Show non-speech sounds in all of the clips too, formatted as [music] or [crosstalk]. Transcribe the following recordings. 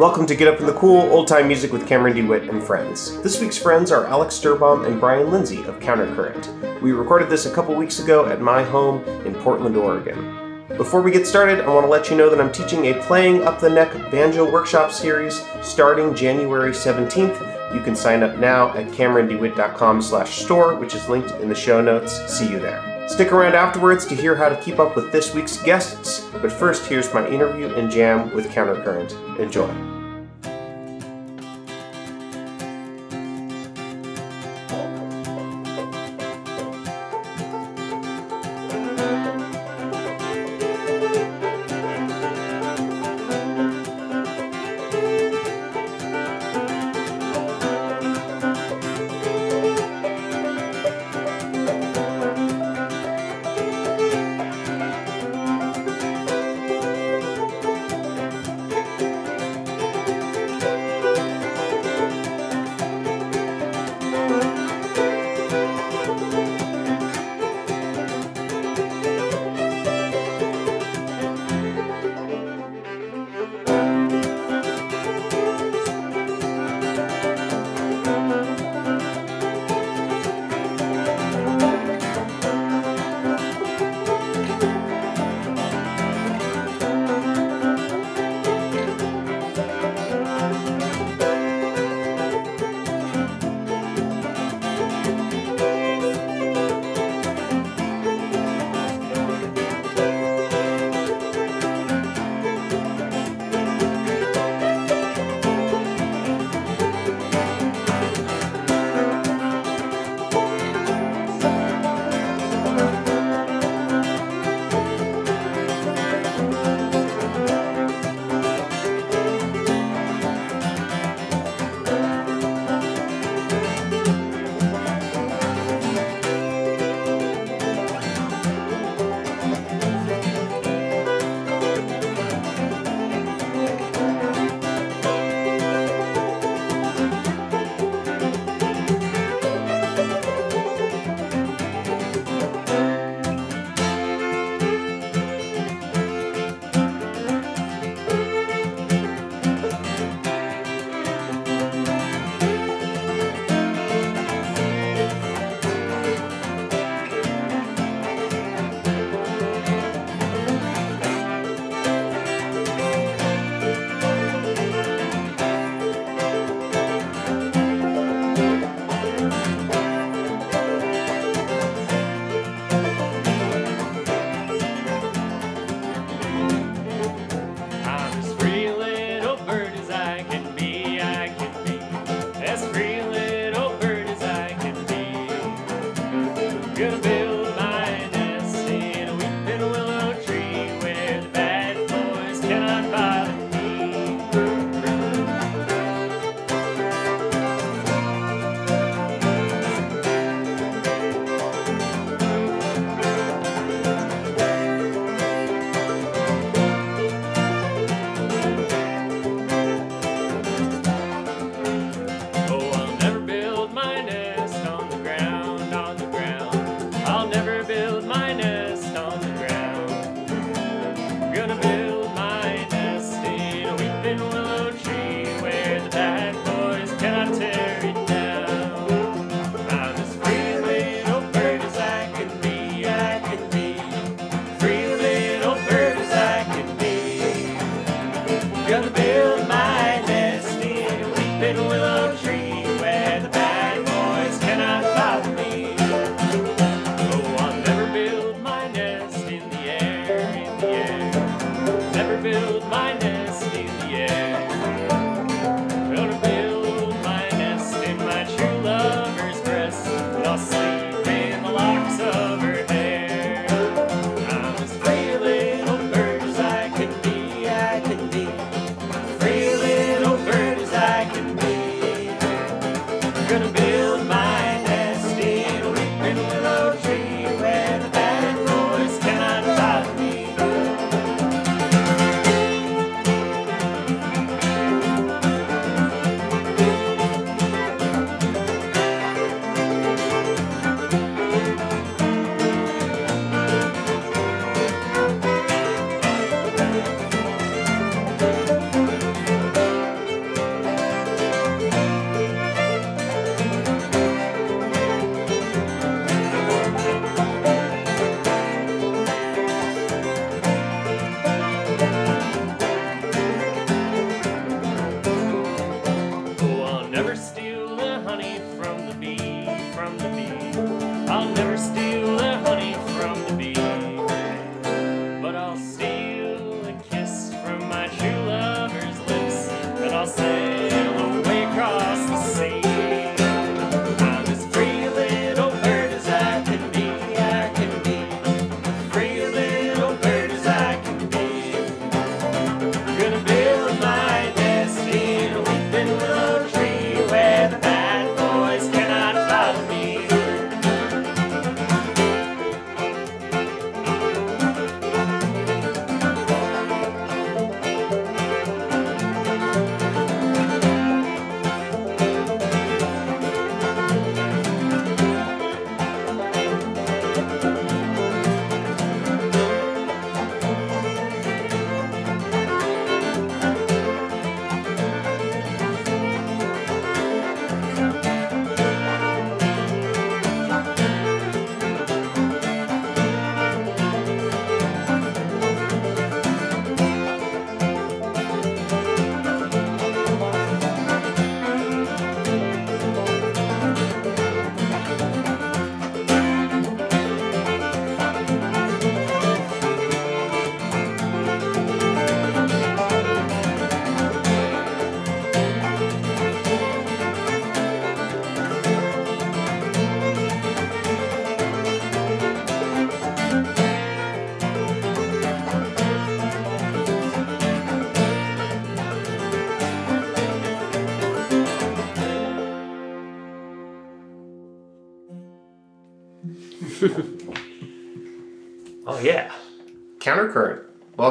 Welcome to Get Up in the Cool, old time music with Cameron DeWhitt and friends. This week's friends are Alex Sturbaum and Brian Lindsay of Countercurrent. We recorded this a couple weeks ago at my home in Portland, Oregon. Before we get started, I want to let you know that I'm teaching a Playing Up the Neck banjo workshop series starting January 17th. You can sign up now at camerondewhitt.com slash store, which is linked in the show notes. See you there. Stick around afterwards to hear how to keep up with this week's guests, but first, here's my interview and jam with Countercurrent. Enjoy.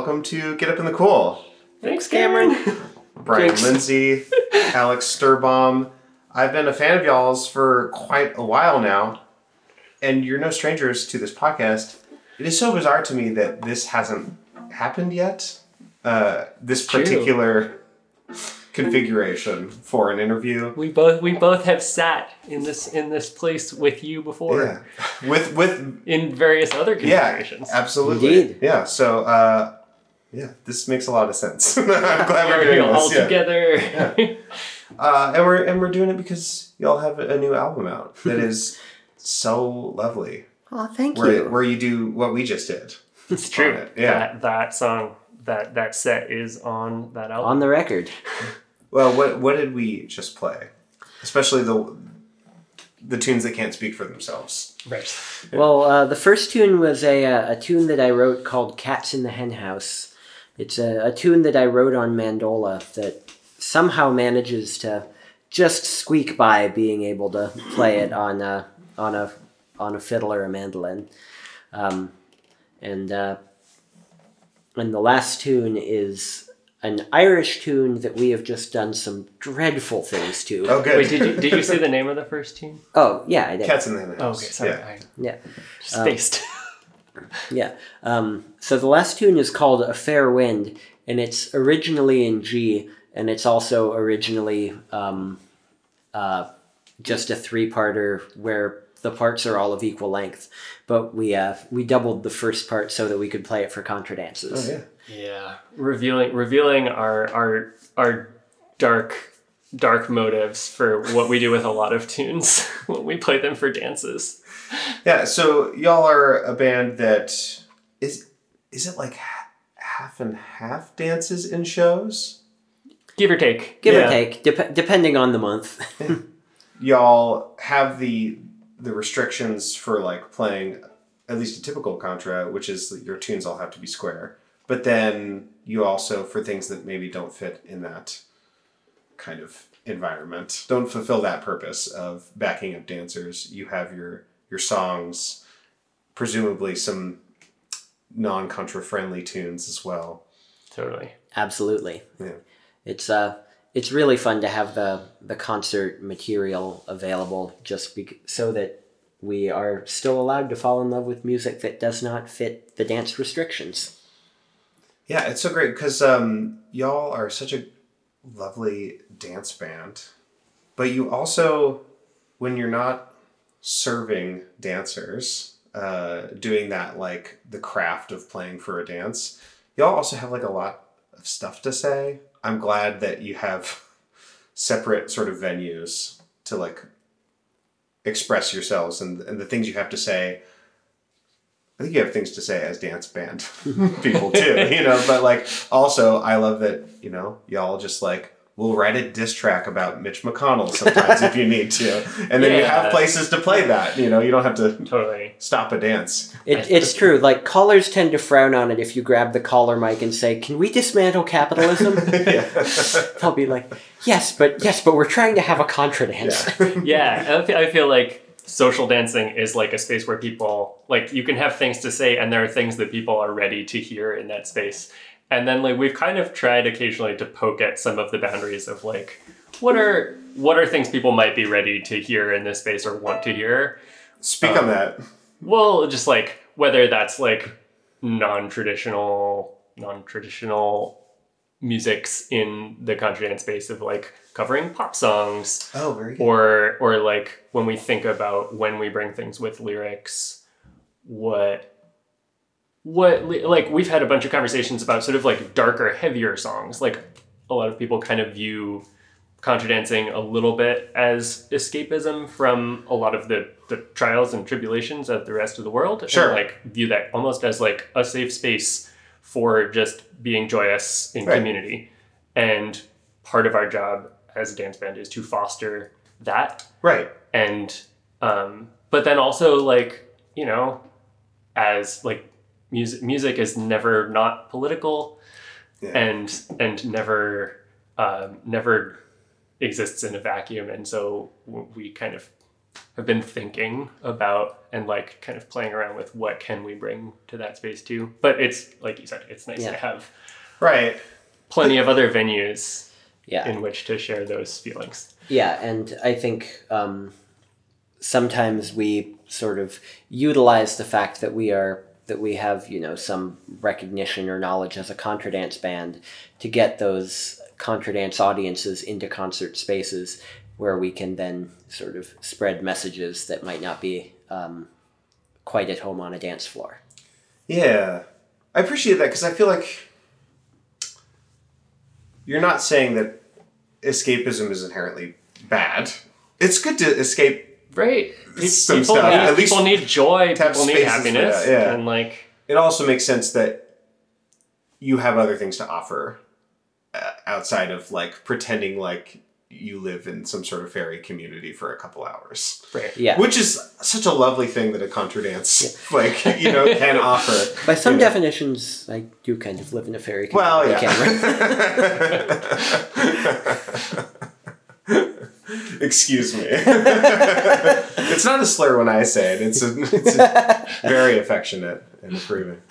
Welcome to Get Up in the Cool. Thanks, Cameron. [laughs] Brian Thanks. Lindsay, [laughs] Alex Sturbaum. I've been a fan of y'all's for quite a while now, and you're no strangers to this podcast. It is so bizarre to me that this hasn't happened yet. Uh, this true. particular configuration for an interview. we both we both have sat in this in this place with you before Yeah, with with in various other configurations. yeah, configurations. absolutely. Indeed. Yeah, so uh, yeah, this makes a lot of sense. [laughs] I'm glad we're We're doing here all this. yeah. together. Uh, and we're and we're doing it because y'all have a new album out that [laughs] is so lovely. Oh, thank Where you. where you do what we just did. it's true. It, yeah. That that song that that set is on that album. On the record. [laughs] Well, what what did we just play? Especially the the tunes that can't speak for themselves. right. Well, uh, the first tune was a, uh, a tune that I wrote called Cats in the Hen House. It's a, a tune that I wrote on mandola that somehow manages to just squeak by being able to play it on a, on a, on a fiddle or a mandolin. Um, and, uh, and the last tune is an Irish tune that we have just done some dreadful things to. Oh, good. Wait, did you did you say the name of the first tune? Oh, yeah, I did. Cats in the Hen Oh, okay, sorry. Yeah. I Yeah. spaced. Yeah. Um, so the last tune is called A Fair Wind, and it's originally in G, and it's also originally um, uh, just a three-parter where the parts are all of equal length. But we uh, we doubled the first part so that we could play it for contra dances. Oh yeah. yeah. Revealing revealing our our our dark dark motives for what we do with a lot of tunes [laughs] when we play them for dances. Yeah, so y'all are a band that is is it like ha- half and half dances in shows? Give or take. Give Yeah. or take, dep- depending on the month. [laughs] Y'all have the the restrictions for like playing at least a typical contra, which is that your tunes all have to be square. But then you also for things that maybe don't fit in that kind of environment, don't fulfill that purpose of backing up dancers. You have your your songs, presumably some non-contra friendly tunes as well. Totally. Absolutely. Yeah. It's uh it's really fun to have the the concert material available just bec- so that we are still allowed to fall in love with music that does not fit the dance restrictions. Yeah, it's so great because um, y'all are such a lovely dance band, but you also, when you're not serving dancers, uh, doing that like the craft of playing for a dance, y'all also have like a lot of stuff to say. I'm glad that you have [laughs] separate sort of venues to like express yourselves and, and the things you have to say. I think you have things to say as dance band [laughs] people too, [laughs] you know. But like, also, I love that you know y'all just like we'll write a diss track about Mitch McConnell sometimes if you need to, and then you have places to play that. You know, you don't have to Totally. Stop a dance. It, it's true. Like callers tend to frown on it if you grab the caller mic and say, "Can we dismantle capitalism?" [laughs] [laughs] They'll be like, "Yes, but yes, but we're trying to have a contra dance." yeah. [laughs] Yeah, I feel, I feel like social dancing is like a space where people like you can have things to say and there are things that people are ready to hear in that space. And then like we've kind of tried occasionally to poke at some of the boundaries of like what are what are things people might be ready to hear in this space or want to hear. Speak on um, that. Well, just like whether that's like non-traditional non-traditional musics in the country dance space of like covering pop songs Oh, very good. or or like when we think about when we bring things with lyrics what what like we've had a bunch of conversations about sort of like darker heavier songs like a lot of people kind of view contra dancing a little bit as escapism from a lot of the the trials and tribulations of the rest of the world Sure. and like view that almost as like a safe space for just being joyous in Right. community and part of our job as a dance band is to foster that Right. and um but then also like you know as like music music is never not political Yeah. and and never um never exists in a vacuum and so we kind of have been thinking about and like kind of playing around with what can we bring to that space too. But it's like you said, it's nice Yeah. to have Right. plenty of other venues Yeah. in which to share those feelings. Yeah, and I think um, sometimes we sort of utilize the fact that we are that we have you know some recognition or knowledge as a contra dance band to get those contra dance audiences into concert spaces where we can then sort of spread messages that might not be um, quite at home on a dance floor. Yeah. I appreciate that because I feel like you're not saying that escapism is inherently bad. It's good to escape. Right. Some people stuff. Need, At least people need joy. People need happiness. yeah. And like, It also makes sense that you have other things to offer uh, outside of like pretending like you live in some sort of fairy community for a couple hours. right. Yeah. Which is such a lovely thing that a contra dance [laughs] like you know can [laughs] offer. By some you know. definitions, I do kind of live in a fairy community. Well, community, yeah. [laughs] [laughs] Excuse me. [laughs] it's not a slur when I say it. It's, a, it's a [laughs] very affectionate and approving.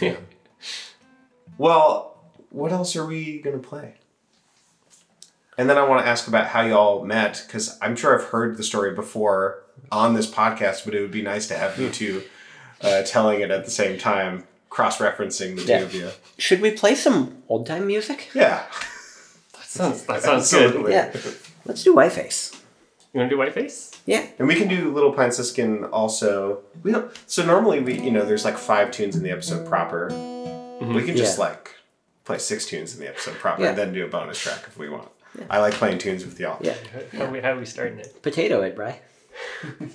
Yeah. Well, what else are we gonna play? And then I want to ask about how y'all met because I'm sure I've heard the story before on this podcast, but it would be nice to have you two uh, telling it at the same time, cross-referencing the two of you. Should we play some old time music? Yeah. That sounds, that sounds good. Yeah. Let's do Whiteface. You want to do Whiteface? Yeah. And we can do Little Pine Siskin also. We don't. So normally we, you know, there's like five tunes in the episode proper. Mm-hmm. We can just Yeah. like play six tunes in the episode proper Yeah. and then do a bonus track if we want. I like playing tunes with y'all. Yeah. How, are we, how are we starting it? Potato it, Bry. [laughs]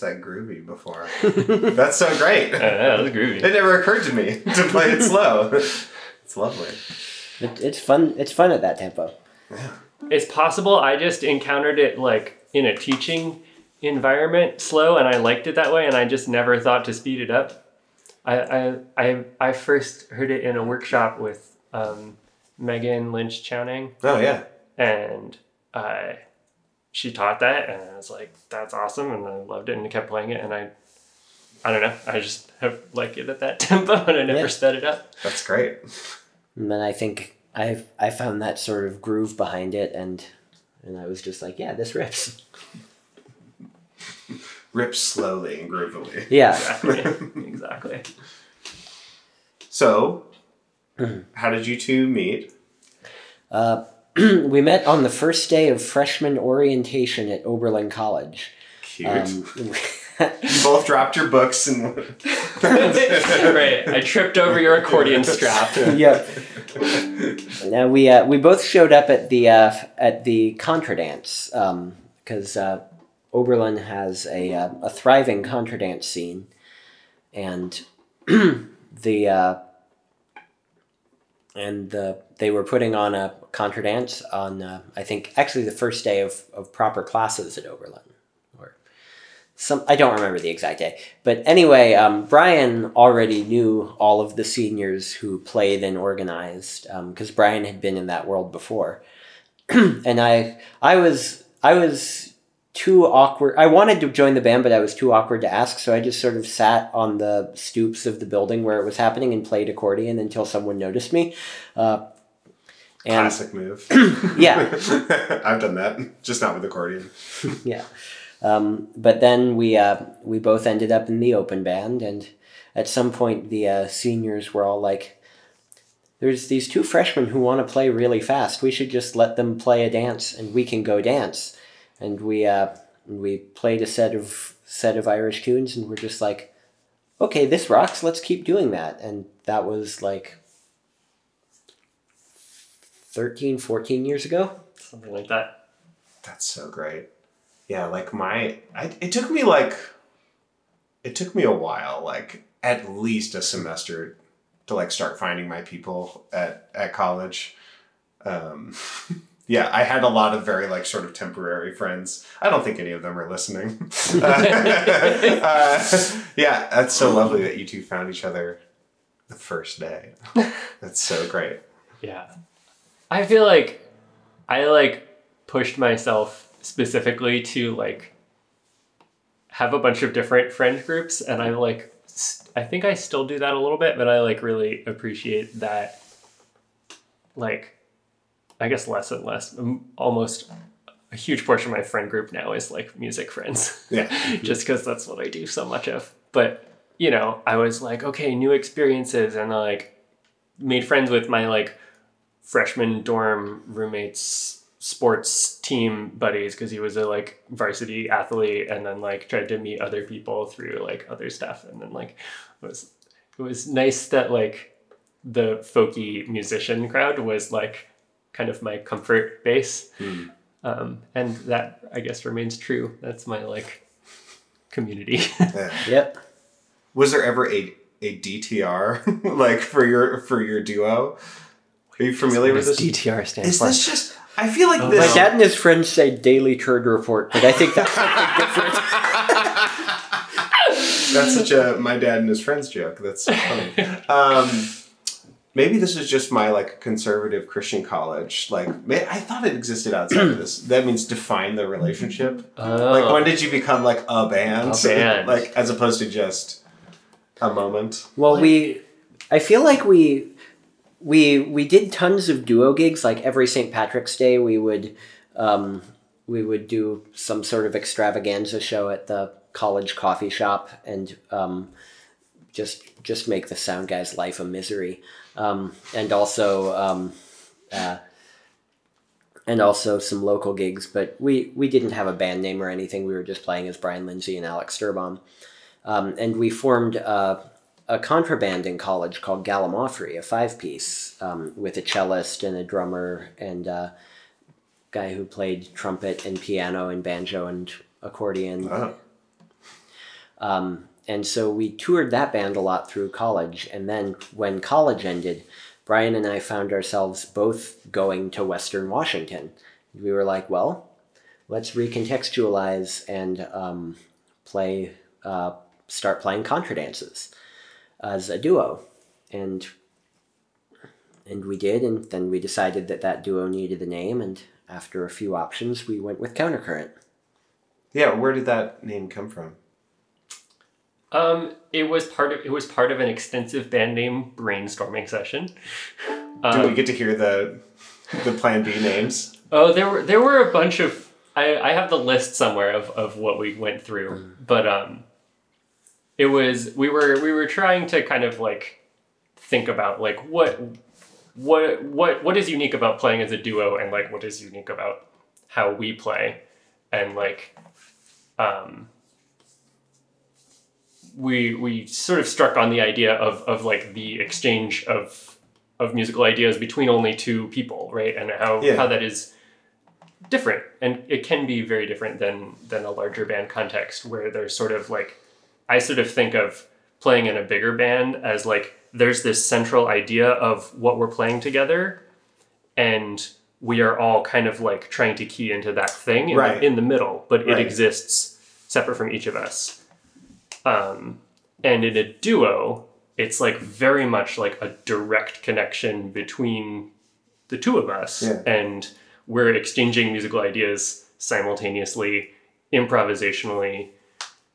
Why That Groovy before. [laughs] That's so great. Uh, that was groovy. It never occurred to me to play it slow. [laughs] It's lovely. It, it's fun. It's fun at that tempo. It's possible I just encountered it like in a teaching environment slow and I liked it that way and I just never thought to speed it up. I I I, I first heard it in a workshop with um, Megan Lynch Chowning Oh yeah. and I she taught that and I was like that's awesome and I loved it and I kept playing it and I I don't know I just have like it at that [laughs] tempo and I never Yeah. sped it up. That's great. And then I think I I found that sort of groove behind it, and and I was just like, yeah, this rips. [laughs] rips slowly and groovily. Yeah. Exactly. [laughs] exactly. So, how did you two meet? Uh, [clears throat] we met on the first day of freshman orientation at Oberlin College. Cute. Um, [laughs] you both dropped your books and. [laughs] right. I tripped over your accordion strap. yep. Now we uh, we both showed up at the uh, at the contra dance because uh, Oberlin has a uh, a thriving contra dance scene, and [clears throat] the uh, and the they were putting on a contra dance on uh, I think actually the first day of, of proper classes at Oberlin or some I don't remember the exact day. But anyway um, Brian already knew all of the seniors who played and organized because Brian had been in that world before. [clears throat] And I I was I was too awkward I wanted to join the band but I was too awkward to ask so I just sort of sat on the stoops of the building where it was happening and played accordion until someone noticed me. Uh, and Classic move. [clears throat] [laughs] yeah I've done that, just not with accordion. [laughs] yeah. Um, but then we uh, we both ended up in the open band, and at some point the uh, seniors were all like, "There's these two freshmen who want to play really fast. We should just let them play a dance, and we can go dance." And we uh, we played a set of set of Irish tunes, and we're just like, "Okay, this rocks. Let's keep doing that." And that was like 13, 14 years ago. Something like that. That's so great. Yeah, like my, I, it took me like, it took me a while, like at least a semester, to like start finding my people at at college. Um, [laughs] yeah, I had a lot of very like sort of temporary friends. I don't think any of them are listening. [laughs] Uh, [laughs] yeah, that's so lovely that you two found each other the first day. That's so great. Yeah. I feel like I like pushed myself specifically to like have a bunch of different friend groups and I like I think I still do that a little bit but I like really appreciate that like I guess less and less almost a huge portion of my friend group now is like music friends Yeah. [laughs] just because that's what I do so much of. But you know, I was like, okay, new experiences, and I like made friends with my like freshman dorm roommates sports team buddies because he was a like varsity athlete and then like tried to meet other people through like other stuff and then like it was it was nice that like the folky musician crowd was like kind of my comfort base um, and that I guess remains true. That's my like community. [laughs] Yeah. Yep. Was there ever a a DTR [laughs] like for your for your duo? Are you familiar with this? DTR stands Is this just? I feel like My this. dad and his friends say daily turd report, but I think that's something [laughs] different. That's such a my dad and his friends joke. That's so funny. Um, maybe this is just my like conservative Christian college. Like I thought it existed outside of this. That means define the relationship. Like when did you become like a band? A band. like as opposed to just a moment. Well, we, I feel like we, we we did tons of duo gigs. Like every St. Patrick's Day, we would, um, we would do some sort of extravaganza show at the college coffee shop, and um, just just make the sound guy's life a misery. Um, and also, um, uh, and also some local gigs. But we we didn't have a band name or anything. We were just playing as Brian Lindsay and Alex Sturbaum. Um, and we formed uh, a contraband in college called Gallimaufry, a five piece um, with a cellist and a drummer and a guy who played trumpet and piano and banjo and accordion. Oh. Um, and so we toured that band a lot through college. And then when college ended, Brian and I found ourselves both going to Western Washington. We were like, well, let's recontextualize and um, play, uh, start playing contra dances as a duo. And and we did, and then we decided that that duo needed a name, and after a few options, we went with Countercurrent. Yeah, where did that name come from? Um, it was part of it was part of an extensive band name brainstorming session. Do Um, we get to hear the the Plan B names? Oh, there were there were a bunch of I, I have the list somewhere of, of what we went through, but um, it was we were we were trying to kind of like think about like what what what what is unique about playing as a duo and like what is unique about how we play. And like um we we sort of struck on the idea of of like the exchange of of musical ideas between only two people right? And how Yeah. how that is different. And it can be very different than than a larger band context where there's sort of like i sort of think of playing in a bigger band as like there's this central idea of what we're playing together and we are all kind of like trying to key into that thing in, Right. the, in the middle but it exists separate from each of us um, and in a duo it's like very much like a direct connection between the two of us Yeah. and we're exchanging musical ideas simultaneously improvisationally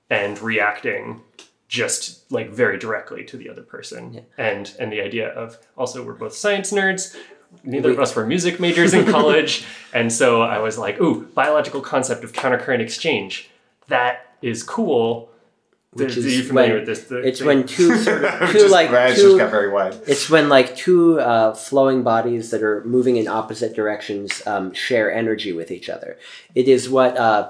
and reacting just like very directly to the other person. And and the idea of also we're both science nerds. Neither of us were music majors in [laughs] college. And so i was like ooh biological concept of countercurrent exchange. That is cool. Which Are is you familiar when- with this The- It's the- when two [laughs] sort of two just, like two just got very wide. It's when like two uh, flowing bodies that are moving in opposite directions um, share energy with each other. It is what uh,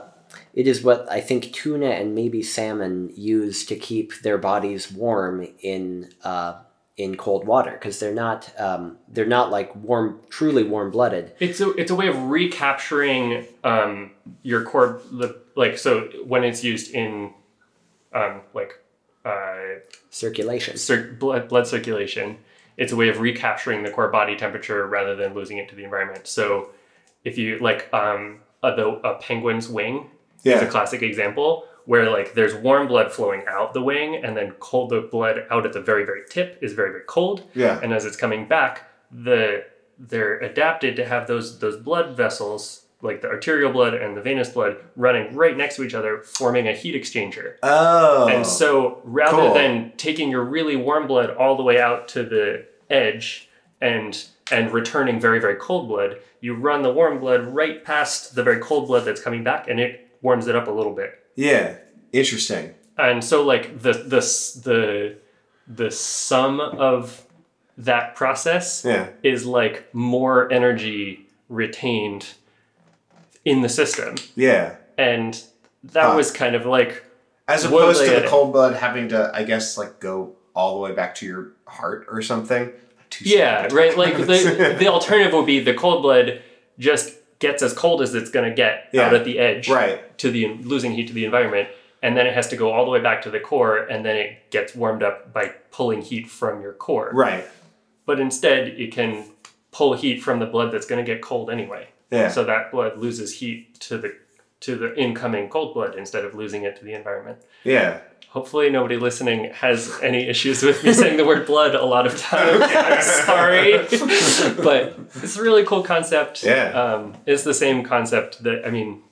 it is what I think tuna and maybe salmon use to keep their bodies warm in uh, in cold water because they're not um, they're not like warm, truly warm blooded. It's a it's a way of recapturing um, your core the like so when it's used in um, like uh, Circulation. cir- blood blood circulation, it's a way of recapturing the core body temperature rather than losing it to the environment. So if you like um, a, the, a penguin's wing is a classic example where like there's warm blood flowing out the wing and then cold the blood out at the very very tip is very very cold Yeah. and as it's coming back the they're adapted to have those those blood vessels like the arterial blood and the venous blood running right next to each other forming a heat exchanger Oh. and so rather cool. than taking your really warm blood all the way out to the edge and and returning very very cold blood you run the warm blood right past the very cold blood that's coming back and it warms it up a little bit yeah. Interesting. and so like the the the the sum of that process Yeah. is like more energy retained in the system Yeah. and that Huh. was kind of like As opposed to the cold blood having to, I guess, like go all the way back to your heart or something. Yeah right like the [laughs] the alternative would be the cold blood just gets as cold as it's going to get Yeah. out at the edge right. to the losing heat to the environment and then it has to go all the way back to the core and then it gets warmed up by pulling heat from your core Right. but instead it can pull heat from the blood that's going to get cold anyway Yeah. so that blood loses heat to the to the incoming cold blood instead of losing it to the environment yeah. hopefully nobody listening has any issues with me saying the word blood a lot of times [laughs] i'm [laughs] sorry but it's a really cool concept Yeah. um, it's the same concept that i mean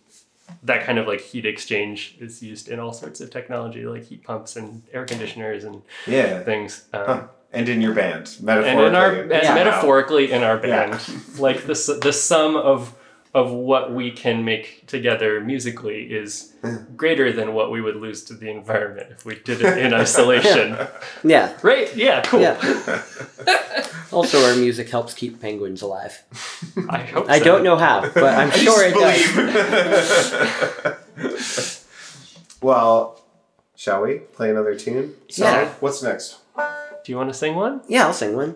that kind of like heat exchange is used in all sorts of technology like heat pumps and air conditioners and Yeah. things um, Huh. And in your band, metaphorically. and metaphorically. in our and Yeah. metaphorically in our Yeah. band like the the sum of of what we can make together musically is greater than what we would lose to the environment if we did it in isolation [laughs] Yeah. right yeah cool Yeah. [laughs] Also, our music helps keep penguins alive. i hope I so. don't know how, but I'm [laughs] I sure just it does. well, shall we play another tune? Yeah. What's next? do you want to sing one Yeah, I'll sing one.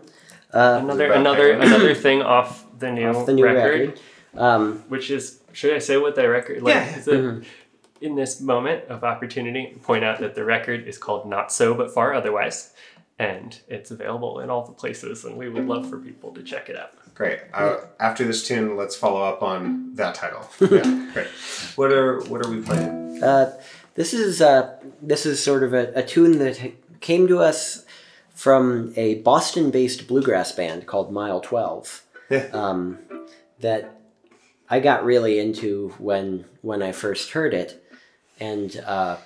Uh, another another another thing off the new, off the new record, record. Um, Which is, should I say what the record? Like, yeah. The, mm-hmm. In this moment of opportunity, point out that the record is called Not So But Far Otherwise, and it's available in all the places, and we would love for people to check it out. Great. Uh, after this tune, let's follow up on that title. [laughs] Yeah, great. What are what are we playing? Uh, this is uh, this is sort of a, a tune that came to us from a Boston-based bluegrass band called Mile Twelve. Yeah. Um, that I got really into when when I first heard it, and uh,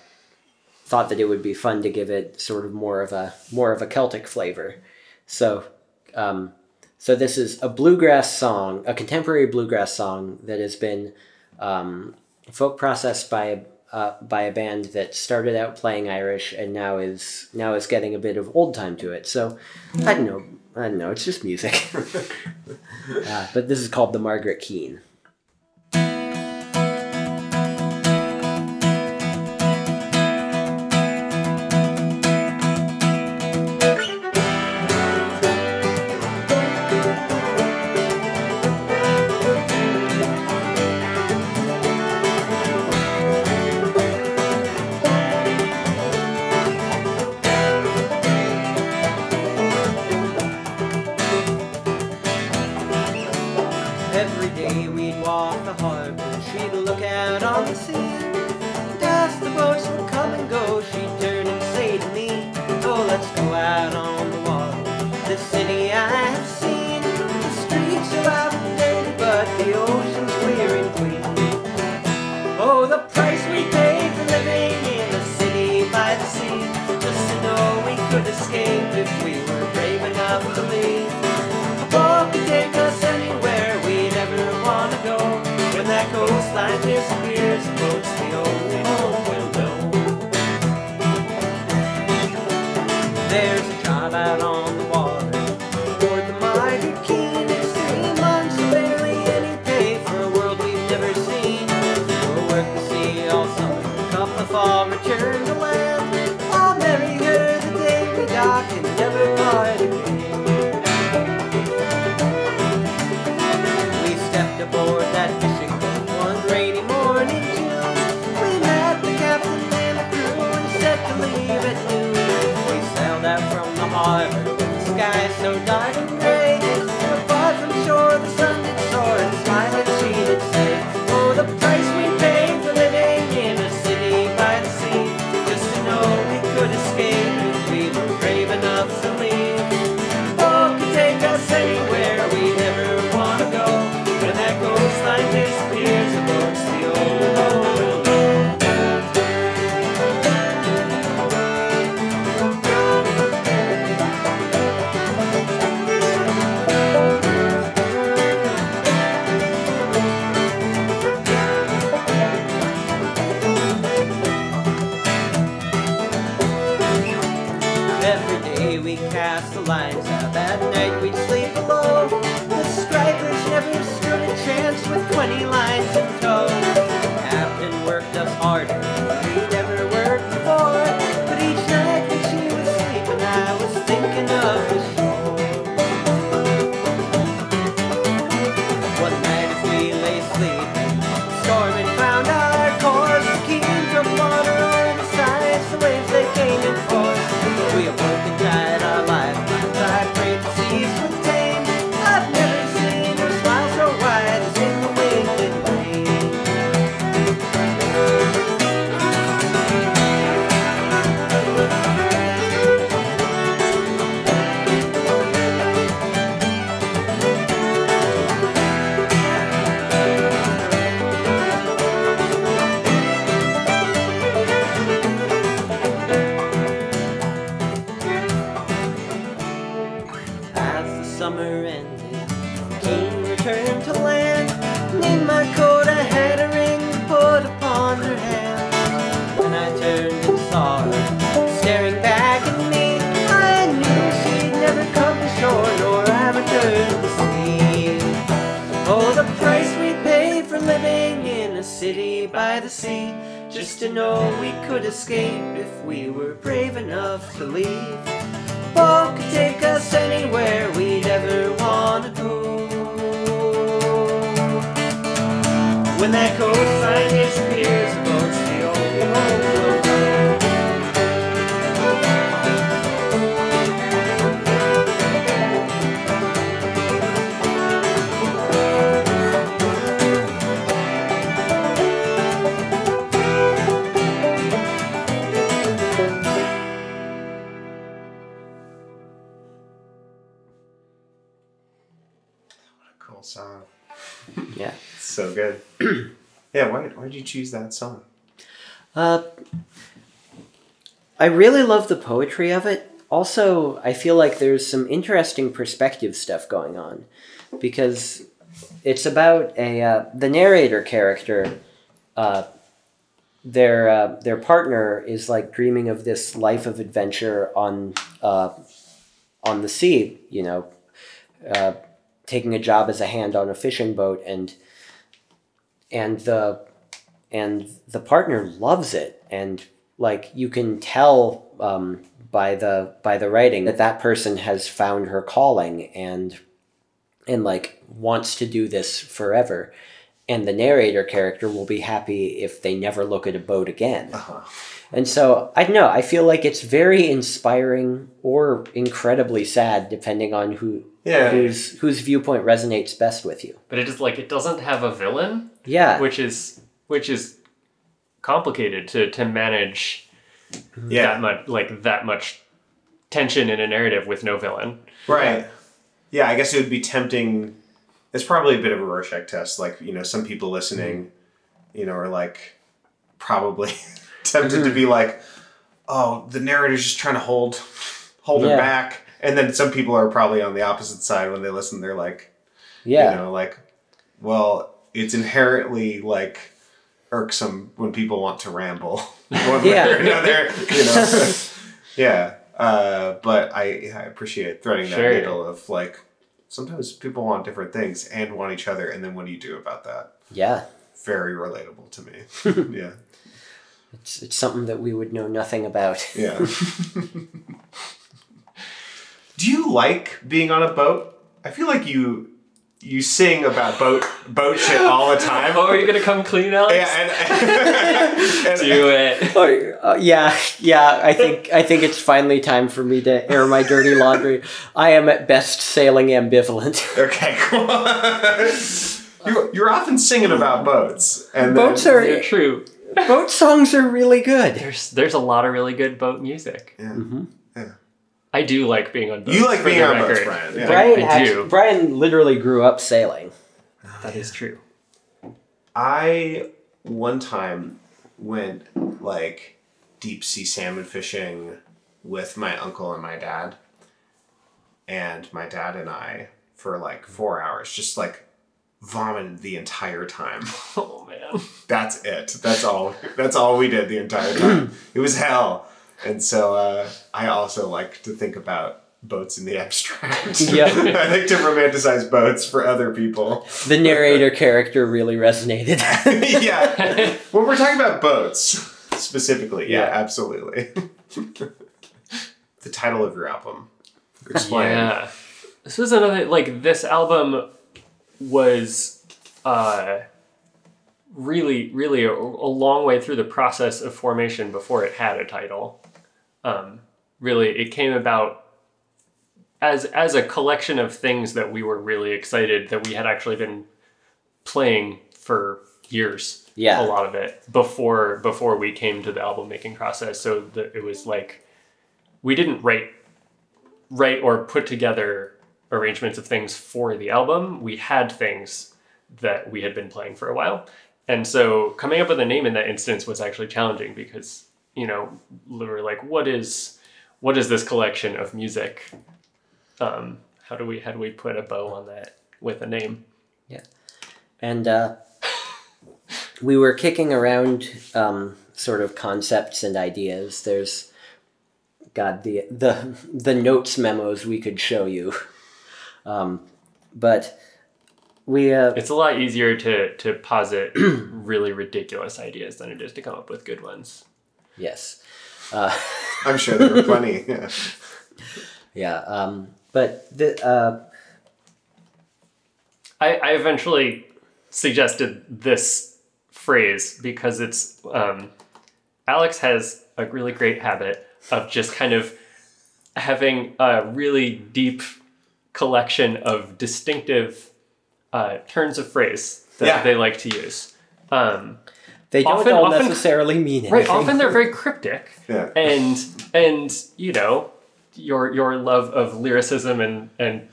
thought that it would be fun to give it sort of more of a more of a Celtic flavor. So, um, so this is a bluegrass song, a contemporary bluegrass song that has been um, folk processed by uh, by a band that started out playing Irish and now is now is getting a bit of old time to it. So, I don't know. I don't know. It's just music. [laughs] uh, but this is called the Margaret Keene. os tardes that song? Uh, I really love the poetry of it. Also, I feel like there's some interesting perspective stuff going on because it's about a uh, the narrator character. Uh, their uh, their partner is like dreaming of this life of adventure on uh, on the sea. You know, uh, taking a job as a hand on a fishing boat, and and the and the partner loves it, and like you can tell um, by the by the writing that that person has found her calling and and like wants to do this forever. And the narrator character will be happy if they never look at a boat again. Uh-huh. and so i don't know i feel like it's very inspiring or incredibly sad depending on who Yeah. whose whose viewpoint resonates best with you. But it is like it doesn't have a villain, yeah. which is which is complicated to to manage that much like that much tension in a narrative with no villain. Right. Yeah, I guess it would be tempting. It's probably a bit of a Rorschach test. Like, you know, some people listening, mm-hmm. you know, are like probably [laughs] tempted to mm-hmm. be like, oh, the narrator's just trying to hold hold her Yeah. back. And then some people are probably on the opposite side when they listen, they're like, yeah you know, like, well, it's inherently like irksome when people want to ramble [laughs] one way Yeah. or another, you know. [laughs] yeah. Uh, but I, I appreciate threading that Sure. needle of like sometimes people want different things and want each other, and then what do you do about that? yeah Very relatable to me. [laughs] yeah. it's, it's something that we would know nothing about Yeah. do you like being on a boat? I feel like you you sing about boat boat shit all the time. Oh, are you gonna come clean, Alex? Yeah, and, and, [laughs] Do it. Oh, uh, yeah, yeah. I think I think it's finally time for me to air my dirty laundry. I am at best sailing ambivalent. [laughs] okay, cool. [laughs] you, you're often singing about boats, and Boats then, are You're true. boat songs are really good. There's there's a lot of really good boat music. Yeah. Mhm. I do like being on boats. You like being the on boats. Brian, yeah. Brian, I actu- do. Brian literally grew up sailing. That is true. I one time went like deep sea salmon fishing with my uncle and my dad, and my dad and I for like four hours just like vomited the entire time. [laughs] Oh man. That's it. That's all. That's all we did the entire time. it was hell. And so uh, I also like to think about boats in the [laughs] abstract. Yeah. [laughs] I like to romanticize boats for other people. The narrator character really resonated. [laughs] yeah. When we're talking about boats specifically, yeah, Yeah. absolutely. the title of your album. Explain. Yeah. This was another like this album was uh really really a, a long way through the process of formation before it had a title. Um really it came about as as a collection of things that we were really excited that we had actually been playing for years Yeah. a lot of it before before we came to the album making process. So that it was like we didn't write write or put together arrangements of things for the album. We had things that we had been playing for a while. And so coming up with a name in that instance was actually challenging because you know we were like what is what is this collection of music um how do we how do we put a bow on that with a name Yeah, and uh, we were kicking around um, sort of concepts and ideas. There's God the the the notes memos we could show you, um, but we uh, It's a lot easier to to posit [clears throat] really ridiculous ideas than it is to come up with good ones. Yes, uh, [laughs] I'm sure there were plenty. Yeah. yeah. Um, but the uh, I, I eventually suggested this phrase because it's um, Alex has a really great habit of just kind of having a really deep collection of distinctive uh, turns of phrase that Yeah. they like to use. Um, they don't Often- all often- necessarily mean anything. right, often they're very cryptic. Yeah. and and you know your your love of lyricism and and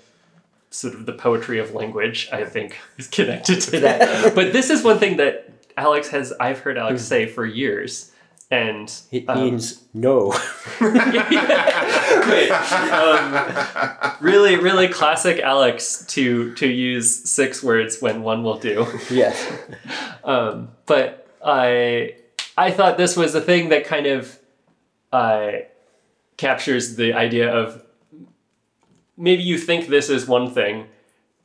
sort of the poetry of language, I think, is connected to that. but this is one thing that Alex has I've heard Alex say for years. And It um, means no. [laughs] um, really, really classic Alex to to use six words when one will do. yes. [laughs] Um, but I I thought this was a thing that kind of uh, captures the idea of maybe you think this is one thing,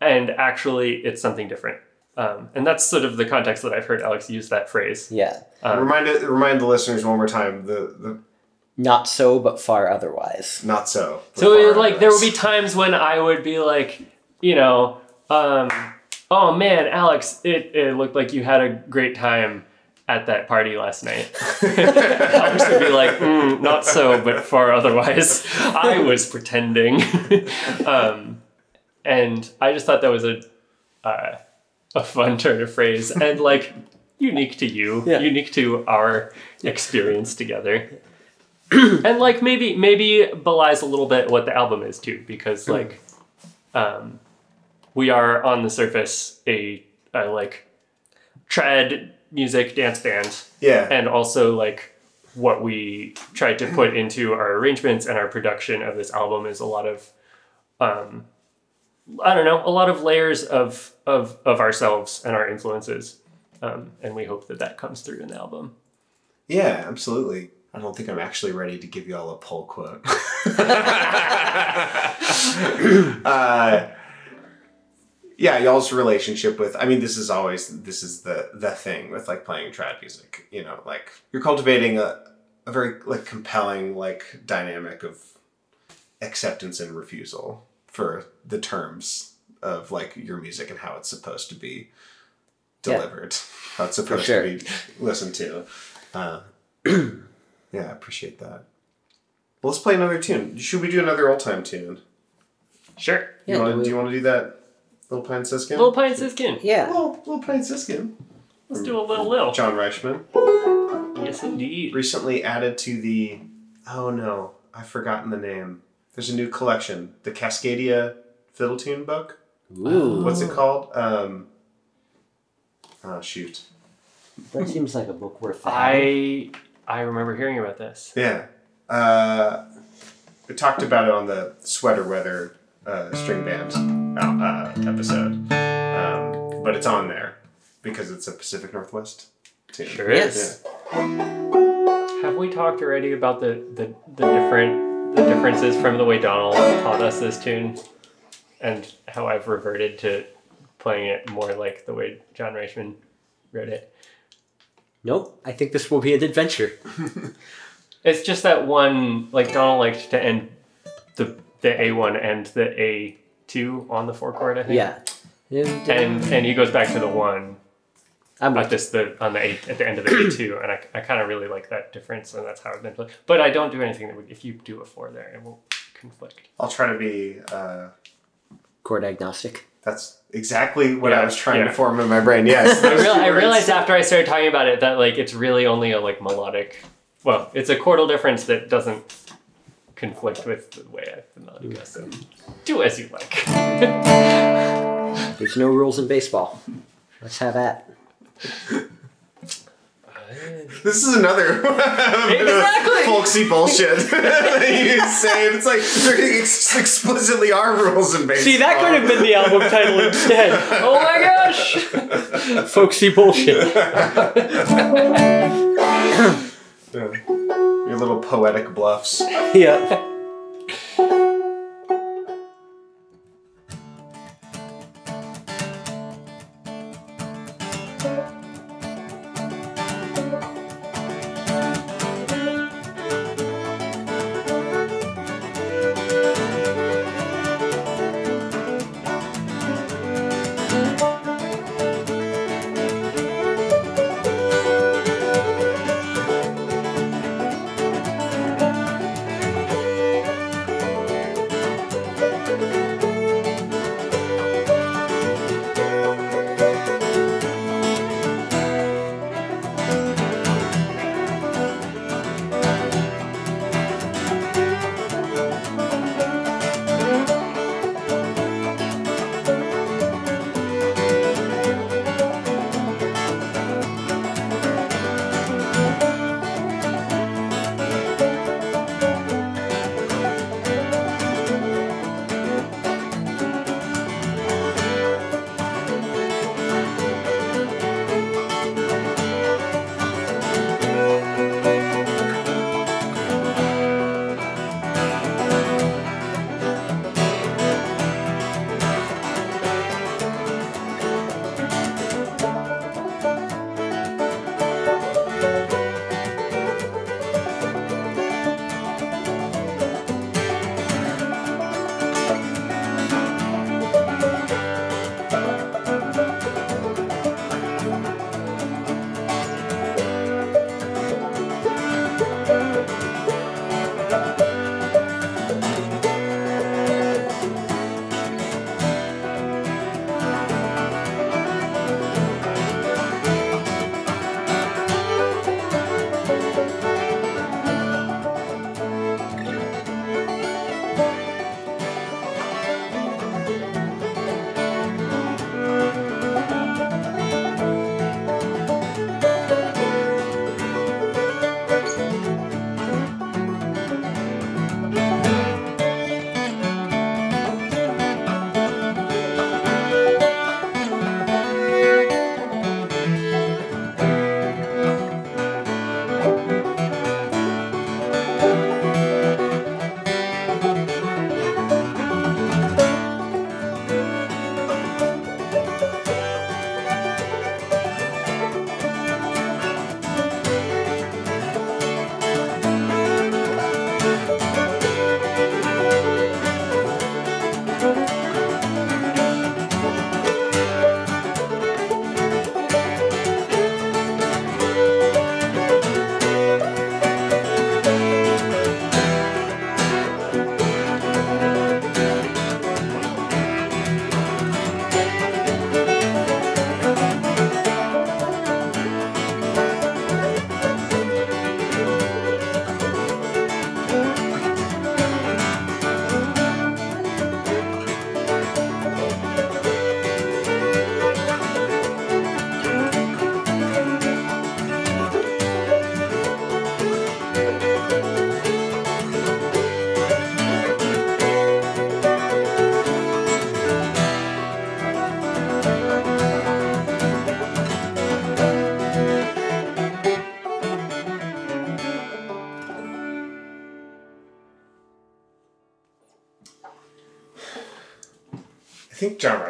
and actually it's something different. Um, and that's sort of the context that I've heard Alex use that phrase. Yeah. Um, remind it, remind the listeners one more time. The the Not so, but far otherwise. not so. So it, Before like there would be times when I would be like, you know, um, oh man, Alex, it, it looked like you had a great time at that party last night. [laughs] Would be like, mm, not so, but far otherwise. I was pretending. [laughs] um, and I just thought that was a uh, a fun turn of phrase and like unique to you, Yeah. unique to our experience together [clears throat] and like maybe maybe belies a little bit what the album is too because like um we are on the surface a, a like trad music dance band yeah. and also like what we tried to put into our arrangements and our production of this album is a lot of um i don't know a lot of layers of of of ourselves and our influences um, and we hope that that comes through in the album Yeah, absolutely. I don't think I'm actually ready to give you all a poll quote. [laughs] [laughs] uh, yeah, y'all's relationship with I mean this is always this is the the thing with like playing trad music, you know, like you're cultivating a, a very like compelling like dynamic of acceptance and refusal for the terms of like your music and how it's supposed to be Yeah. delivered, how it's supposed sure. to be listened to. Uh, [clears throat] yeah, I appreciate that. Well, let's play another tune. Should we do another old time tune? sure Yeah, you wanna, do we- do you want to do that, Little Pine Siskin? little pine siskin Yeah. Little, Little Pine Siskin. let's do a little lil John Reischman. yes indeed Recently added to the. Oh no, I've forgotten the name. There's a new collection, the Cascadia Fiddle Tune book. Ooh. What's it called? Um. Oh shoot. That seems like a book worth having. I I remember hearing about this. Yeah. Uh, we talked about it on the Sweater Weather uh, string band uh, uh, episode, um, but it's on there because it's a Pacific Northwest tune. Sure Yes. Have we talked already about the, the, the different the differences from the way Donald taught us this tune, and how I've reverted to playing it more like the way John Reischman wrote it? Nope. I think this will be an adventure. [laughs] It's just that one like Donald liked to end the the A one and the A two on the four chord, I think. Yeah. And and he goes back to the one I'm at with this the on the eight at the end of the A two, [clears throat] and I, I kind of really like that difference, and that's how I've been playing. But I don't do anything that would if you do a four there, it won't conflict. I'll try to be. Uh, chord agnostic. that's exactly what Yeah, I was trying yeah. to form in my brain. Yes. [laughs] I, real, I realized after I started talking about it that like it's really only a like melodic. Well, it's a chordal difference that doesn't conflict with the way I the melody goes. So do as you like. There's no rules in baseball. Let's have at. This is another [laughs] Exactly. folksy bullshit [laughs] that you say. It's like there ex- explicitly are rules in baseball. See, that could have been the album title instead. [laughs] oh my gosh! Folksy bullshit. Your little poetic bluffs. [laughs] yeah.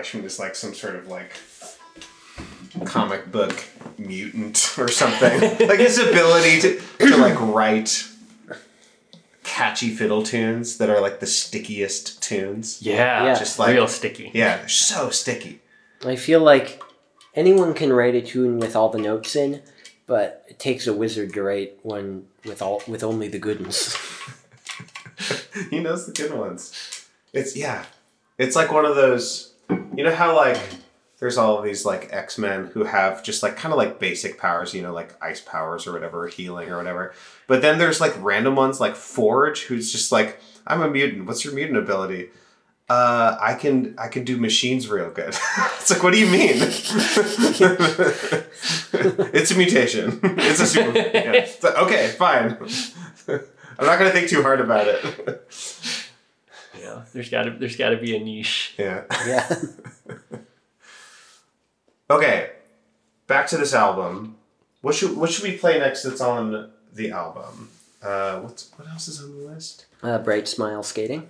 Think John is like some sort of like comic book mutant [laughs] or something. [laughs] like his ability to, to like write catchy fiddle tunes that are like the stickiest tunes. Yeah, Yeah. Just like- real sticky. Yeah, they're so sticky. I feel like anyone can write a tune with all the notes in, but it takes a wizard to write one with all with only the good ones. [laughs] he knows the good ones. It's yeah. It's like one of those you know how like there's all of these like X-Men who have just like kind of like basic powers, you know, like ice powers or whatever, healing or whatever. But then there's like random ones like Forge who's just like, I'm a mutant. What's your mutant ability? Uh, I can I can do machines real good. [laughs] it's like, what do you mean? [laughs] it's a mutation. [laughs] It's a super. Yeah. It's like, okay, fine. I'm not gonna think too hard about it. Yeah, there's got to there's got to be a niche. Yeah. yeah. [laughs] Okay. Back to this album. What should what should we play next that's on the album? Uh, what's what else is on the list? Uh, Bright Smile Skating.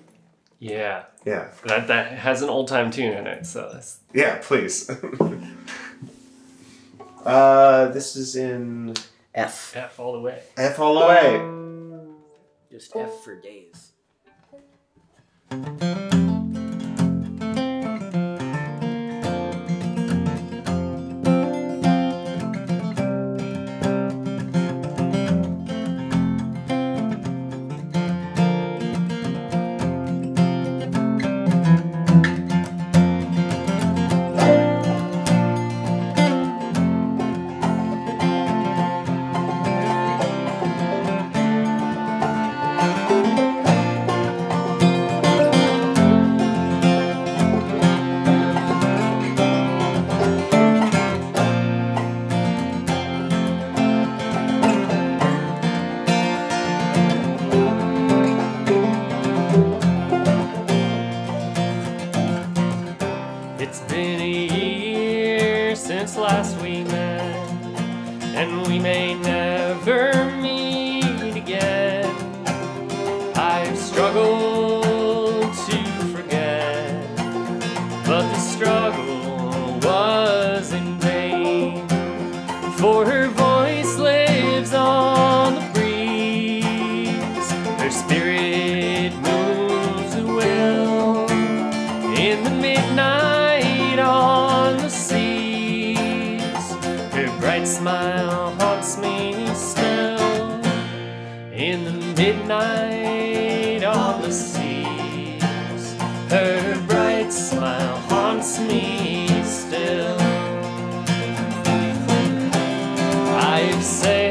Yeah, Yeah. that that has an old time tune in it. So that's Yeah, please. [laughs] uh, this is in F. F all the way. F all the way. Just F for days. Thank I've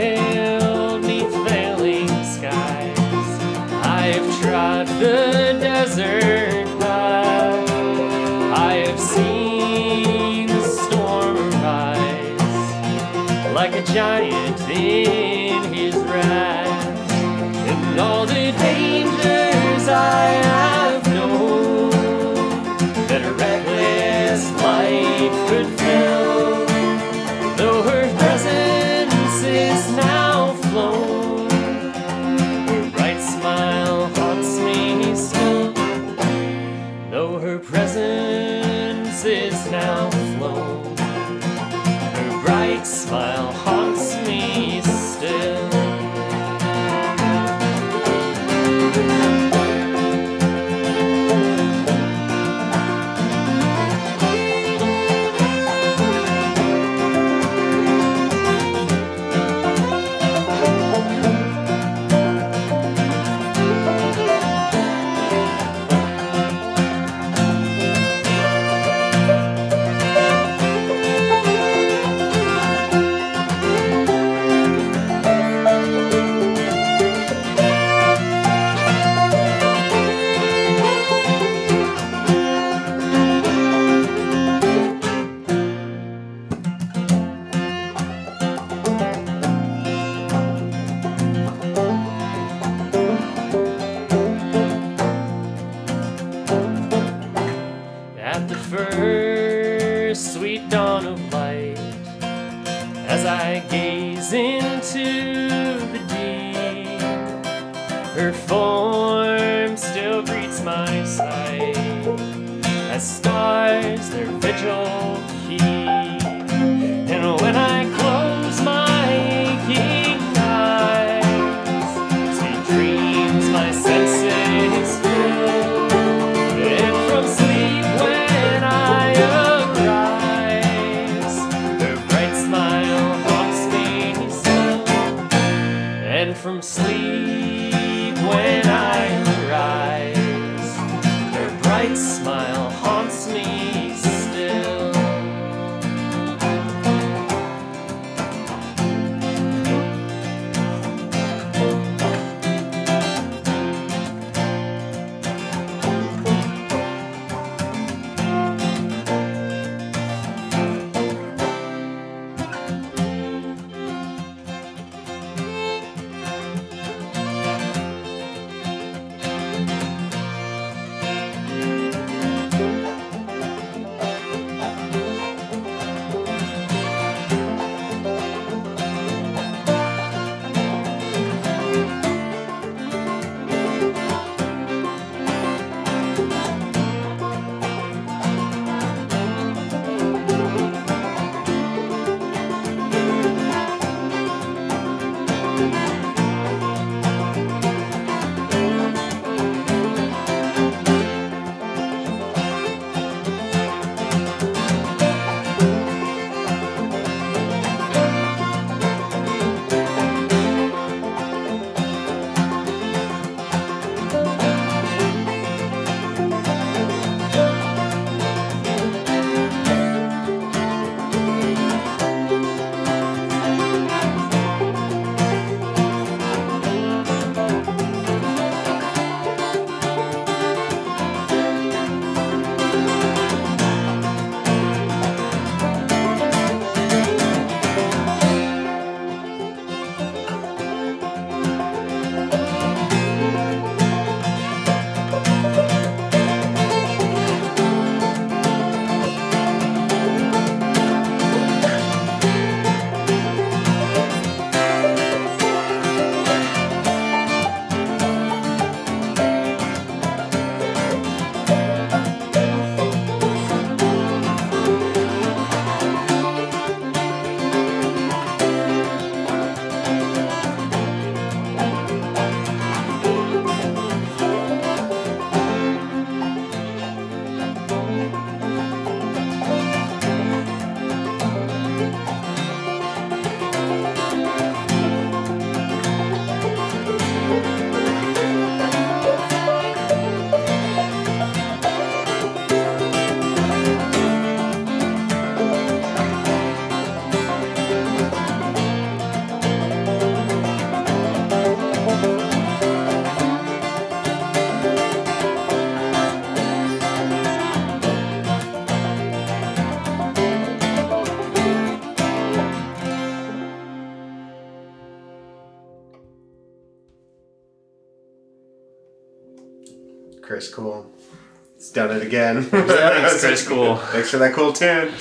done it again. Thanks, [laughs] Chris Cool. Thanks for that cool tune.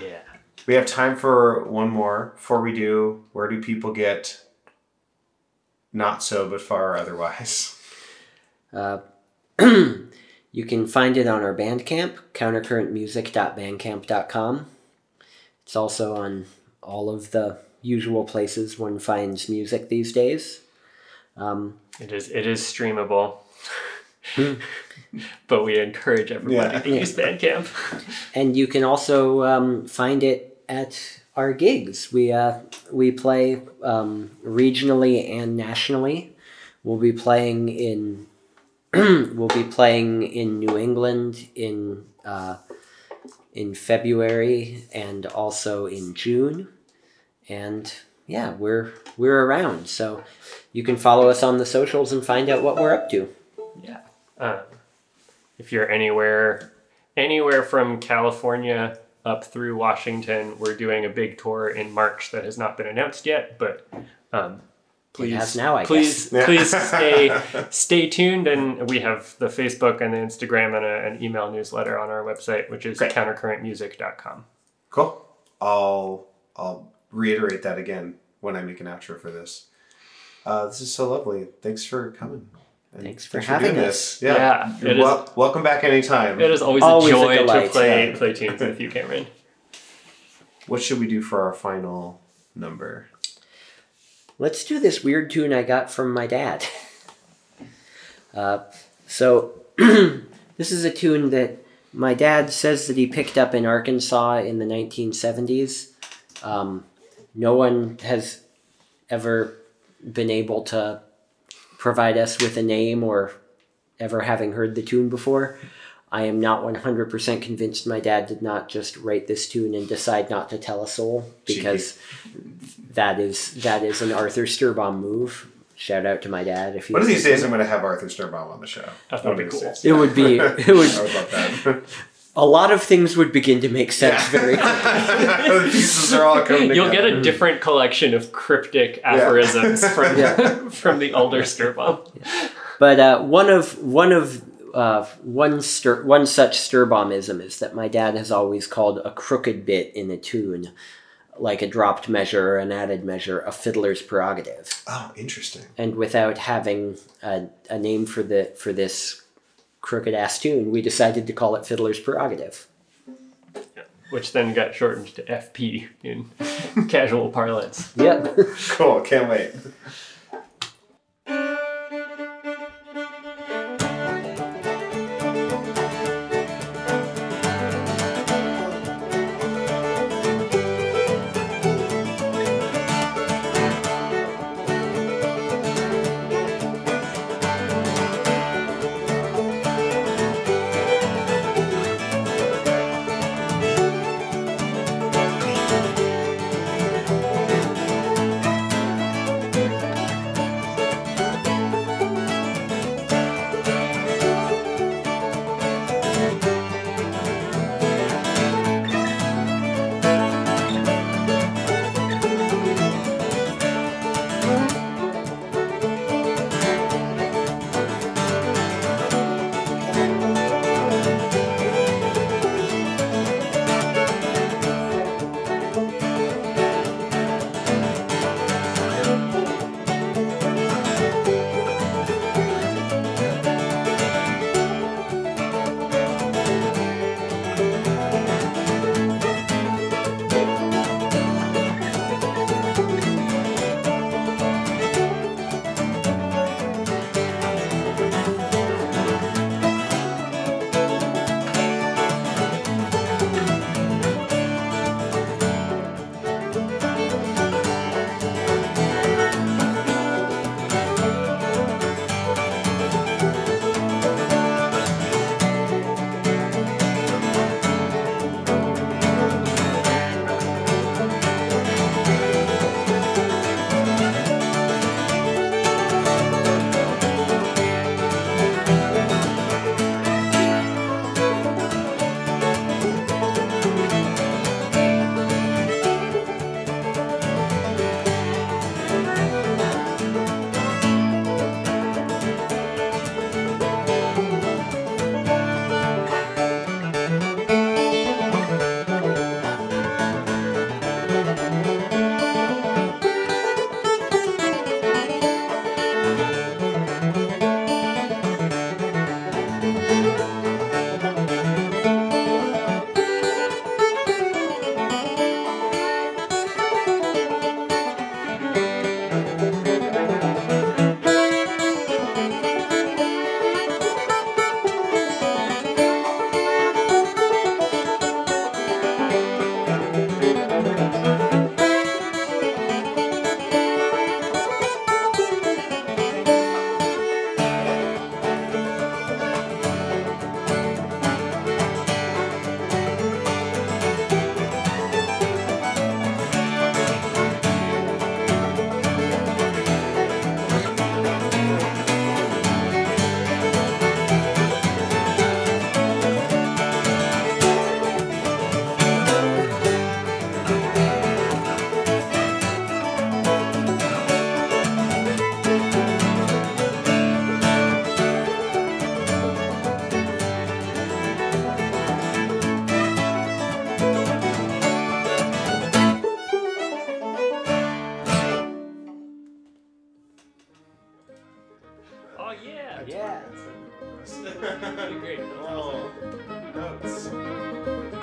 Yeah. We have time for one more. Before we do, where do people get not so but far otherwise? Uh, [clears throat] you can find it on our Bandcamp, countercurrentmusic.bandcamp.com. It's also on all of the usual places one finds music these days. Um, It is it is streamable. [laughs] but we encourage everybody Yeah. to use Bandcamp. [laughs] and you can also um, find it at our gigs. We uh, we play um, regionally and nationally. We'll be playing in [clears throat] we'll be playing in New England in uh, in February and also in June. And yeah, we're we're around, so you can follow us on the socials and find out what we're up to. Yeah. Um, if you're anywhere anywhere from California up through Washington, we're doing a big tour in March that has not been announced yet, but um, please now, I please guess. please [laughs] stay stay tuned and we have the Facebook and the Instagram and a, an email newsletter on our website which is Great. countercurrentmusic.com. Cool. I'll I'll reiterate that again when I make an outro for this. Uh, this is so lovely. Thanks for coming. And Thanks for having doing us. this. Yeah. Yeah, You're it is- wel- welcome back anytime. It is always, Always a a joy delight, to play yeah. play tunes with you, Cameron. What should we do for our final number? Let's do this weird tune I got from my dad. [laughs] Uh, so, [clears throat] this is a tune that my dad says that he picked up in Arkansas in the 1970s. Um, no one has ever been able to provide us with a name or ever having heard the tune before. I am not 100% convinced my dad did not just write this tune and decide not to tell a soul because that is that is an Arthur Sturbaum move. Shout out to my dad if he One of was these days, I'm going to have Arthur Sturbaum on the show. That would be cool. It would be [laughs] it would I would love that. A lot of things would begin to make sense very [laughs] quickly. the pieces are all coming You'll get a different collection of cryptic aphorisms [laughs] from Yeah. [laughs] from the older Sturbaum. But uh, one of one of uh, one stir, one such Sturbaumism is that my dad has always called a crooked bit in a tune, like a dropped measure or an added measure, a fiddler's prerogative. Oh, interesting. And without having a, a name for the for this crooked ass tune, we decided to call it fiddler's prerogative. which then got shortened to FP in [laughs] casual parlance. Yep. Cool. Can't wait.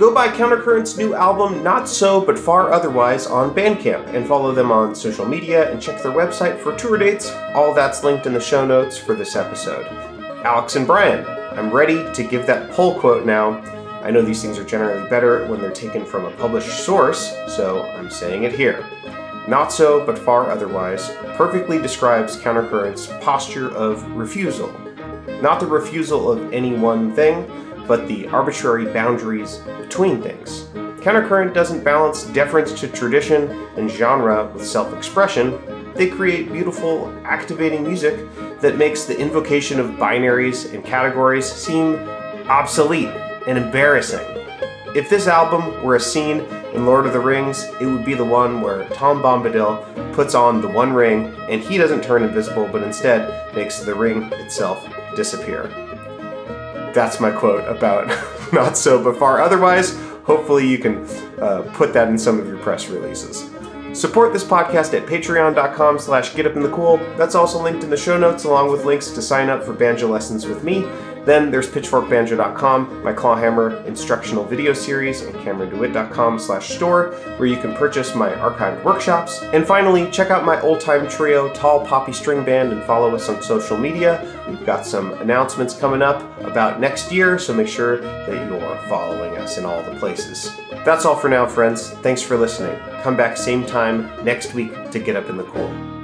Go buy Countercurrent's new album, Not So But Far Otherwise, on Bandcamp and follow them on social media and check their website for tour dates. All that's linked in the show notes for this episode. Alex and Brian, I'm ready to give that poll quote now. I know these things are generally better when they're taken from a published source, so I'm saying it here. Not so, but far otherwise, perfectly describes Countercurrent's posture of refusal. Not the refusal of any one thing, but the arbitrary boundaries between things. Countercurrent doesn't balance deference to tradition and genre with self expression. They create beautiful, activating music that makes the invocation of binaries and categories seem obsolete and embarrassing. If this album were a scene in Lord of the Rings, it would be the one where Tom Bombadil puts on the One Ring and he doesn't turn invisible, but instead makes the ring itself disappear. That's my quote about [laughs] not so but far otherwise. Hopefully, you can uh, put that in some of your press releases. Support this podcast at patreon.com slash getupinthecool. That's also linked in the show notes along with links to sign up for banjo lessons with me. Then there's pitchforkbanjo.com, my clawhammer instructional video series, and camerondewhitt.com slash store, where you can purchase my archived workshops. And finally, check out my old-time trio, Tall Poppy String Band, and follow us on social media. We've got some announcements coming up about next year, so make sure that you're following us in all the places. That's all for now, friends. Thanks for listening. Come back same time next week to get up in the cool.